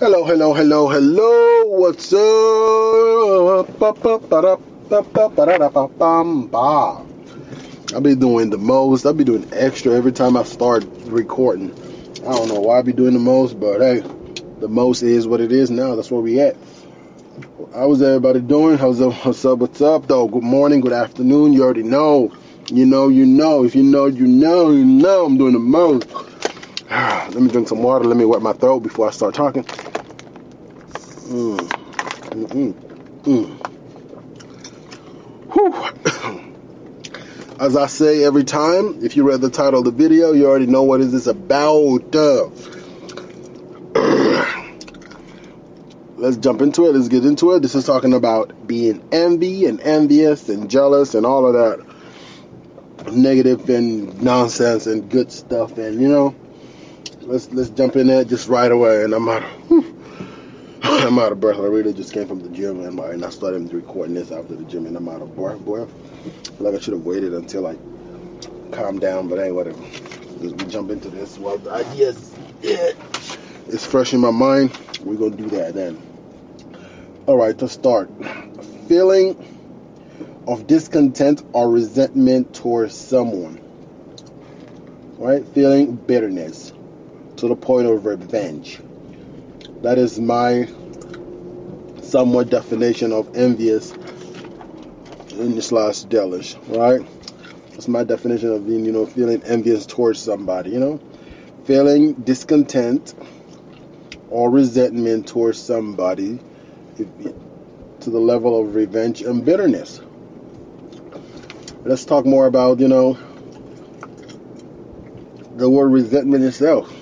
Hello, hello, hello, hello. What's up? I'll be doing the most. I'll be doing extra every time I start recording. I don't know why I be doing the most, but hey, the most is what it is now. That's where we at. How's everybody doing? How's up? What's up? What's up, though? Good morning, good afternoon. You already know. You know, you know. If you know, you know, you know. I'm doing the most. Let me drink some water. Let me wet my throat before I start talking. Mm. Mm. As I say every time, if you read the title of the video, you already know what is this about. Let's jump into it. Let's get into it. This is talking about being envy and envious and jealous and all of that negative and nonsense and good stuff. And you know, let's let's jump in there just right away. And I'm out. Of, I'm out of breath. I really just came from the gym and, I started recording this after the gym, and I'm out of breath. Boy, like I should have waited until I calmed down, but hey, whatever. we jump into this. Well, the ideas, yeah, it's fresh in my mind. We're gonna do that then. All right, to start, feeling of discontent or resentment towards someone. Right, feeling bitterness to the point of revenge. That is my somewhat definition of envious in this last jealous, right? That's my definition of being, you know, feeling envious towards somebody, you know, feeling discontent or resentment towards somebody to the level of revenge and bitterness. Let's talk more about, you know, the word resentment itself.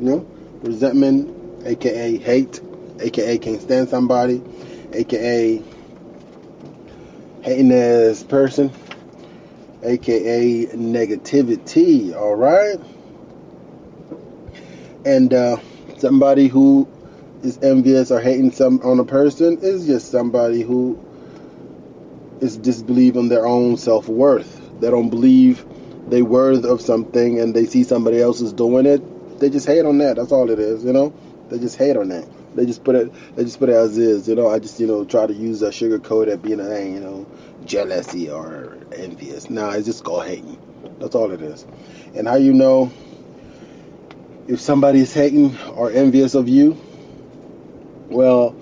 You know, resentment, aka hate, aka can't stand somebody, aka hating this person, aka negativity, all right? And uh, somebody who is envious or hating some on a person is just somebody who is disbelieving their own self worth. They don't believe they're worth of something and they see somebody else is doing it. They just hate on that. That's all it is, you know? They just hate on that. They just put it. They just put it as is. You know. I just you know try to use a sugar coat at being a you know jealousy or envious. Nah, it's just called hating. That's all it is. And how you know if somebody is hating or envious of you? Well,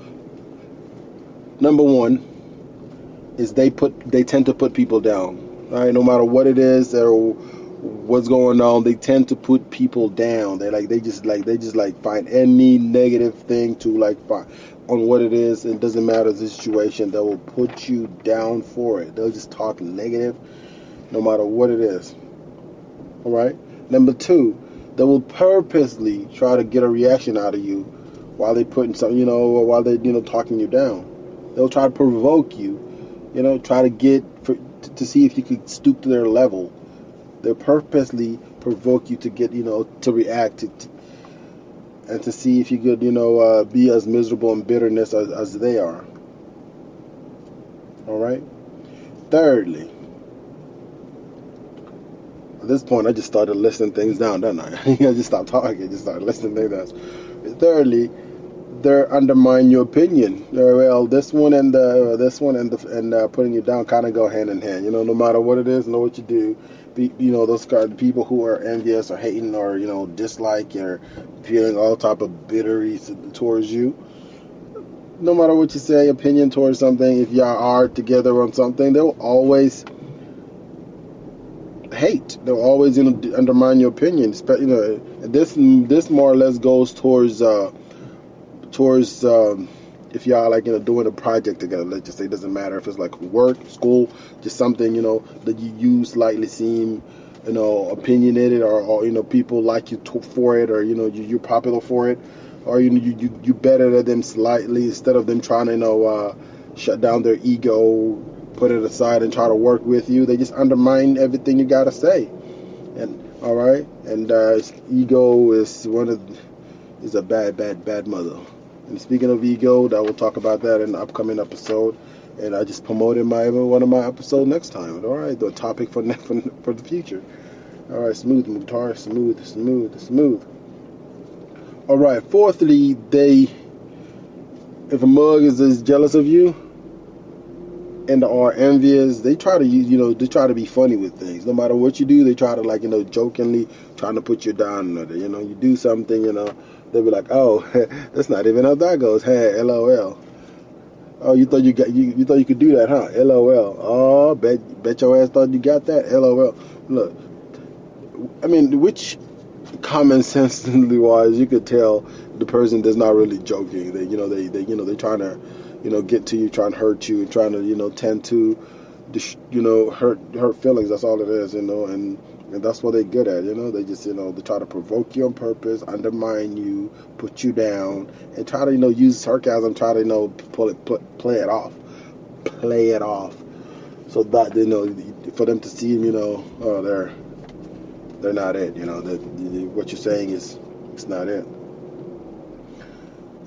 number one is they put they tend to put people down. All right, no matter what it is or what's going on, they tend to put people down. They like they just like they just like find any negative thing to like find on what it is. It doesn't matter the situation. They will put you down for it. They'll just talk negative, no matter what it is. All right. Number two, they will purposely try to get a reaction out of you while they're putting some, you know, while they're you know talking you down. They'll try to provoke you, you know, try to get for, to see if you could stoop to their level they purposely provoke you to get, you know, to react to, and to see if you could, you know, uh, be as miserable in bitterness as, as they are. All right. Thirdly, at this point, I just started listing things down, didn't I? I just stopped talking, just started listing things down. Thirdly, they're undermine your opinion. Well, this one and the this one and the and uh, putting you down kind of go hand in hand. You know, no matter what it is, know what you do you know those kind of people who are envious or hating or you know dislike or feeling all type of bittery towards you. No matter what you say opinion towards something if y'all are together on something they'll always hate. They'll always you know undermine your opinion. You know this this more or less goes towards uh towards um if y'all like you know doing a project together let's just say it doesn't matter if it's like work school just something you know that you use slightly seem you know opinionated or, or you know people like you to, for it or you know you, you're popular for it or you you you, you better than them slightly instead of them trying to you know uh, shut down their ego put it aside and try to work with you. They just undermine everything you gotta say. And all right? And uh, ego is one of is a bad bad bad mother and speaking of ego, I will talk about that in the upcoming episode. And I just promoted my one of my episodes next time. All right, the topic for for, for the future. All right, smooth, Mukhtar, smooth, smooth, smooth. All right. Fourthly, they if a mug is, is jealous of you and are envious, they try to you know they try to be funny with things. No matter what you do, they try to like you know jokingly trying to put you down. You know, you do something, you know, they'll be like, oh, that's not even how that goes. Hey, lol. Oh, you thought you got you, you thought you could do that, huh? LOL. Oh, bet bet your ass thought you got that. LOL. Look, I mean, which common sensely wise, you could tell the person is not really joking. They, you know, they, they, you know, they're trying to, you know, get to you, trying to hurt you, trying to, you know, tend to, you know, hurt hurt feelings. That's all it is, you know, and and that's what they're good at, you know. They just, you know, they try to provoke you on purpose, undermine you, put you down, and try to, you know, use sarcasm, try to, you know, pull it, play it off, play it off, so that you know, for them to see, you know, oh, they're they're not it, you know. That what you're saying is it's not it.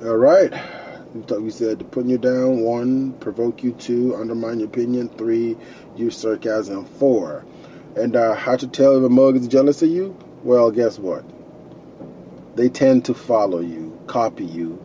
All right. We said putting you down. One, provoke you. Two, undermine your opinion. Three, use sarcasm. Four, and uh, how to tell if a mug is jealous of you? Well, guess what? They tend to follow you, copy you.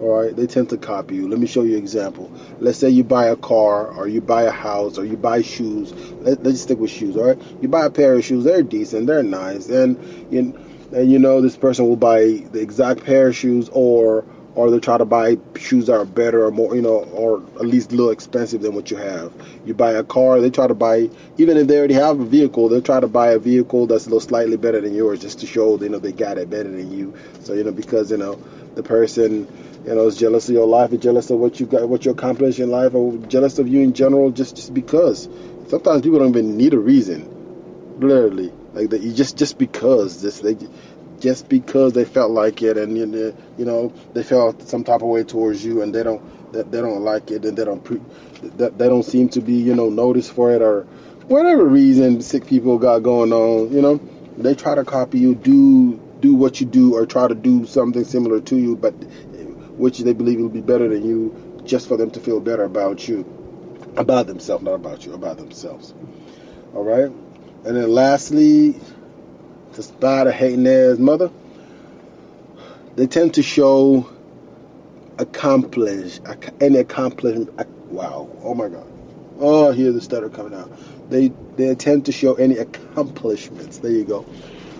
All right, they tend to copy you. Let me show you an example. Let's say you buy a car, or you buy a house, or you buy shoes. Let, us stick with shoes. All right, you buy a pair of shoes. They're decent. They're nice, and you, and you know this person will buy the exact pair of shoes, or or they try to buy shoes that are better or more, you know, or at least a little expensive than what you have. You buy a car, they try to buy, even if they already have a vehicle, they'll try to buy a vehicle that's a little slightly better than yours just to show, you know, they got it better than you. So, you know, because, you know, the person, you know, is jealous of your life, is jealous of what you got, what you accomplished in life, or jealous of you in general, just, just because. Sometimes people don't even need a reason, literally. Like that, you just just because this they just because they felt like it and you know they felt some type of way towards you and they don't that they don't like it and they don't that they don't seem to be you know noticed for it or whatever reason sick people got going on you know they try to copy you do do what you do or try to do something similar to you but which they believe will be better than you just for them to feel better about you about themselves not about you about themselves. All right? And then lastly spot a hating ass mother, they tend to show accomplish any accomplishment. Wow! Oh my God! Oh, here's the stutter coming out. They they tend to show any accomplishments. There you go.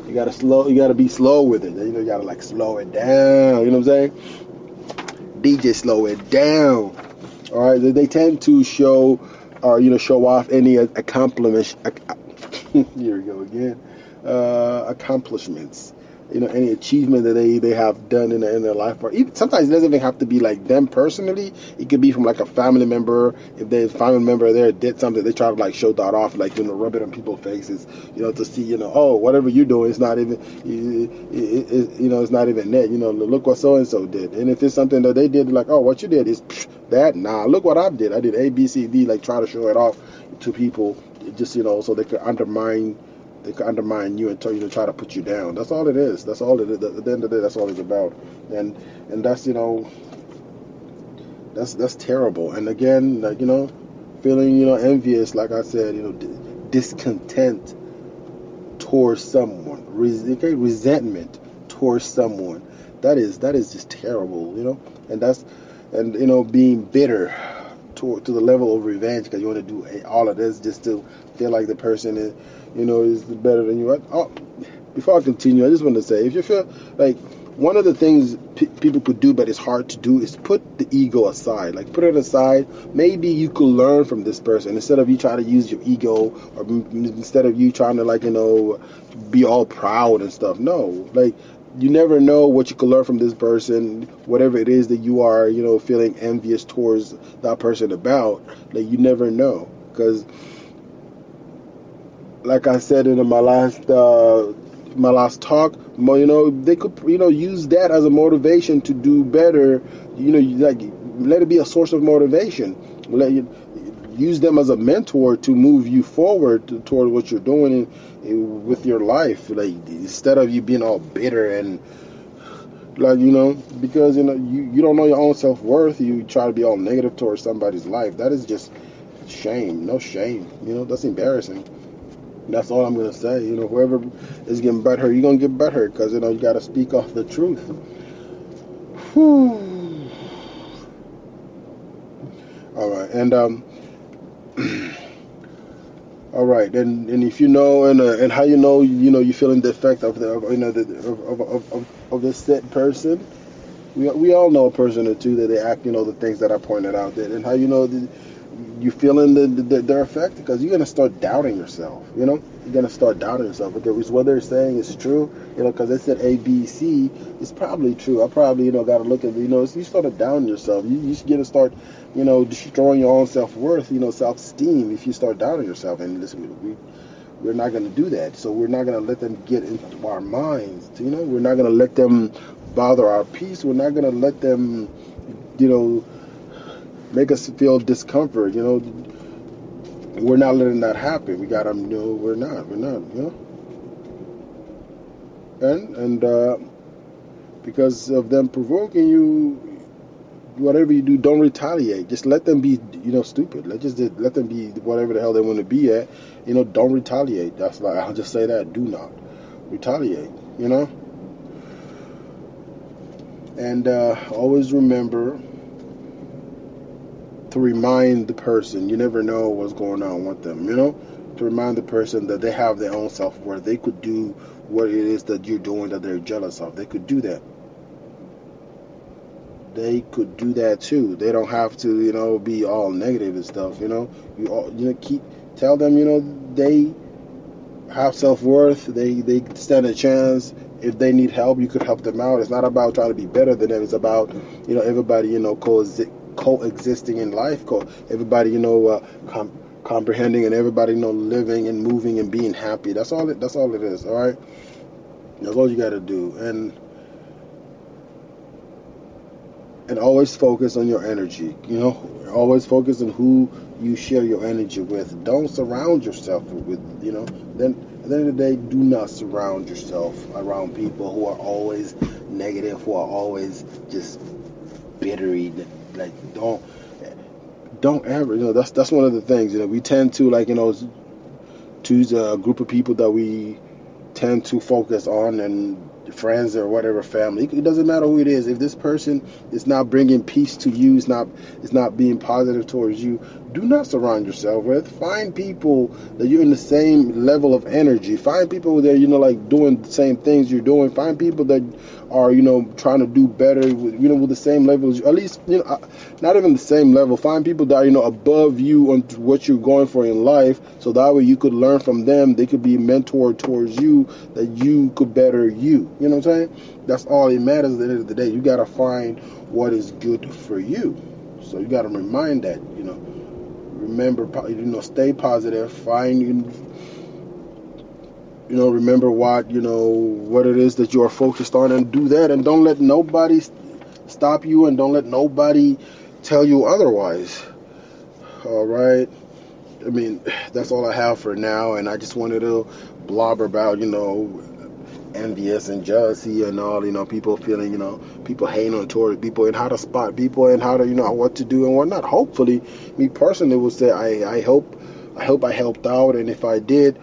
You gotta slow. You gotta be slow with it. You know, you gotta like slow it down. You know what I'm saying? DJ, slow it down. All right. They, they tend to show or you know show off any accomplishment. Here we go again uh, accomplishments, you know, any achievement that they, they have done in, in their life. Or even, sometimes it doesn't even have to be like them personally. It could be from like a family member. If a family member there did something, they try to like show that off, like, you know, rub it on people's faces, you know, to see, you know, oh, whatever you're doing, it's not even, it, it, you know, it's not even that, you know, look what so-and-so did. And if it's something that they did, like, oh, what you did is that, nah, look what I did. I did A, B, C, D, like try to show it off to people just, you know, so they could undermine they can undermine you and tell you to try to put you down. That's all it is. That's all it is. At the end of the day, that's all it's about. And and that's you know that's that's terrible. And again, like you know, feeling you know envious, like I said, you know, discontent towards someone, Res- okay, resentment towards someone. That is that is just terrible, you know. And that's and you know being bitter to, to the level of revenge because you want to do all of this just to feel like the person is, you know, is better than you. Oh, before I continue, I just want to say, if you feel like one of the things people could do, but it's hard to do, is put the ego aside. Like put it aside. Maybe you could learn from this person instead of you trying to use your ego, or instead of you trying to like you know be all proud and stuff. No, like you never know what you can learn from this person, whatever it is that you are, you know, feeling envious towards that person about. Like you never know, because, like I said in my last uh, my last talk, you know, they could, you know, use that as a motivation to do better. You know, like let it be a source of motivation. Let you use them as a mentor to move you forward to, toward what you're doing with your life like instead of you being all bitter and like you know because you know you, you don't know your own self-worth you try to be all negative towards somebody's life that is just shame no shame you know that's embarrassing That's all I'm gonna say. You know, whoever is getting butthurt, you're gonna get butthurt because you know you gotta speak off the truth. Whew. All right, and um, all right, and and if you know and uh, and how you know you know you're feeling the effect of the of, you know the of of, of, of this set person. We, we all know a person or two that they act, you know, the things that I pointed out there, and how you know the, you feeling the, the, their effect because you're gonna start doubting yourself. You know, you're gonna start doubting yourself because what they're saying is true. You know, because they said A, B, C, it's probably true. I probably you know got to look at you know you start doubting yourself. You you gonna start you know destroying your own self worth. You know, self esteem if you start doubting yourself. And listen, we we're not gonna do that. So we're not gonna let them get into our minds. You know, we're not gonna let them bother our peace. We're not gonna let them you know make us feel discomfort. You know, we're not letting that happen. We got to know we're not. We're not. You know, and and uh, because of them provoking you, whatever you do, don't retaliate. Just let them be. You know, stupid. Let just let them be whatever the hell they want to be at. You know, don't retaliate. That's like I'll just say that. Do not retaliate. You know. And uh, always remember to remind the person, you never know what's going on with them, you know? To remind the person that they have their own self worth. They could do what it is that you're doing that they're jealous of. They could do that. They could do that too. They don't have to, you know, be all negative and stuff, you know? You all, you know, keep tell them, you know, they have self worth. They they stand a chance. If they need help, you could help them out. It's not about trying to be better than them. It's about you know everybody you know coexist coexisting in life, co- everybody you know uh, com- comprehending, and everybody you know living and moving and being happy. That's all. It, that's all it is. All right. That's all you got to do, and and always focus on your energy. You know, always focus on who you share your energy with. Don't surround yourself with. You know, then at the end of the day, do not surround yourself around people who are always negative, who are always just bittery like don't don't ever you know that's that's one of the things you know we tend to like you know choose a group of people that we tend to focus on and friends or whatever family. It doesn't matter who it is. If this person is not bringing peace to you is not is not being positive towards you do not surround yourself with. Find people that you're in the same level of energy. Find people that you know like doing the same things you're doing. Find people that are you know trying to do better with you know with the same level at least you know not even the same level. Find people that are you know above you on what you're going for in life so that way you could learn from them. They could be mentored towards you that you could better you. You know what i'm saying? That's all it matters at the end of the day. You got to find what is good for you. So you got to remind that you know. Remember you know stay positive. Find you you know remember what you know what it is that you are focused on and do that and don't let nobody stop you and don't let nobody tell you otherwise. All right i mean that's all i have for now and i just wanted to blabber about you know envious and jealousy and all you know people feeling you know people hating on towards people and how to spot people and how to you know what to do and what not hopefully me personally would say i i hope i hope i helped out and if i did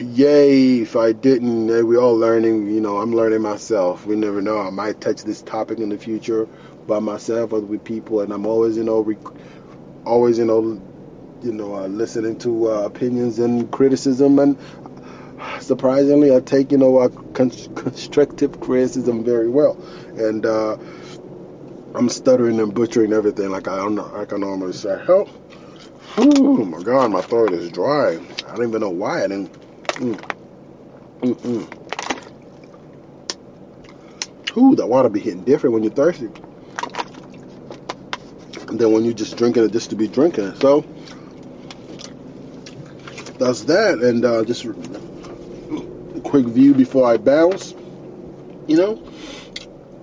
yay if I didn't. Eh, we're all learning. You know, I'm learning myself. We never know. I might touch this topic in the future by myself or with people, and I'm always, you know, rec- always, you know, you know, uh, listening to uh, opinions and criticism. And surprisingly, I take, you know, uh, con- constructive criticism very well. And uh, I'm stuttering and butchering everything like I don't know, like I normally say. Oh, oh my God, my throat is dry. I don't even know why I didn't Mm. Mm-mm. Ooh, that water be hitting different when you're thirsty than when you're just drinking it just to be drinking it. So that's that, and uh, just a quick view before I bounce. You know,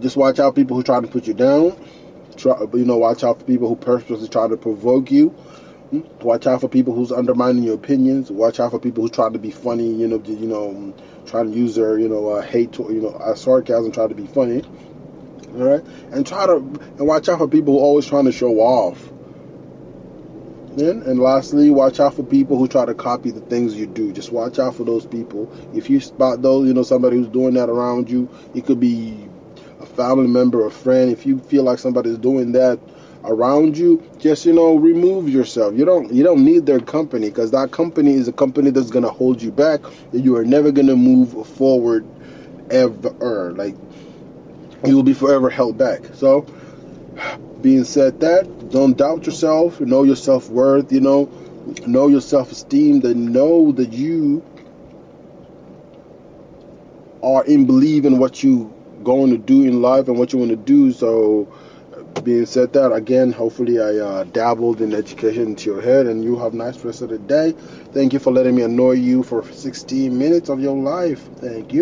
just watch out people who try to put you down. Try, you know, watch out for people who purposely try to provoke you. Watch out for people who's undermining your opinions. Watch out for people who try to be funny. You know, you know, trying to use their you know uh, hate to you know uh, sarcasm, try to be funny. All right, and try to and watch out for people who always trying to show off. Then, and lastly, watch out for people who try to copy the things you do. Just watch out for those people. If you spot those, you know, somebody who's doing that around you, it could be a family member, a friend. If you feel like somebody's doing that around you, just you know, remove yourself. You don't you don't need their company because that company is a company that's gonna hold you back. You are never gonna move forward ever. Like you will be forever held back. So, being said that, don't doubt yourself. Know your self worth. You know, know your self esteem. That know that you are in believe in what you going to do in life and what you want to do. So, being said that, again, hopefully I uh, dabbled in education into your head and you have nice rest of the day. Thank you for letting me annoy you for 16 minutes of your life. Thank you.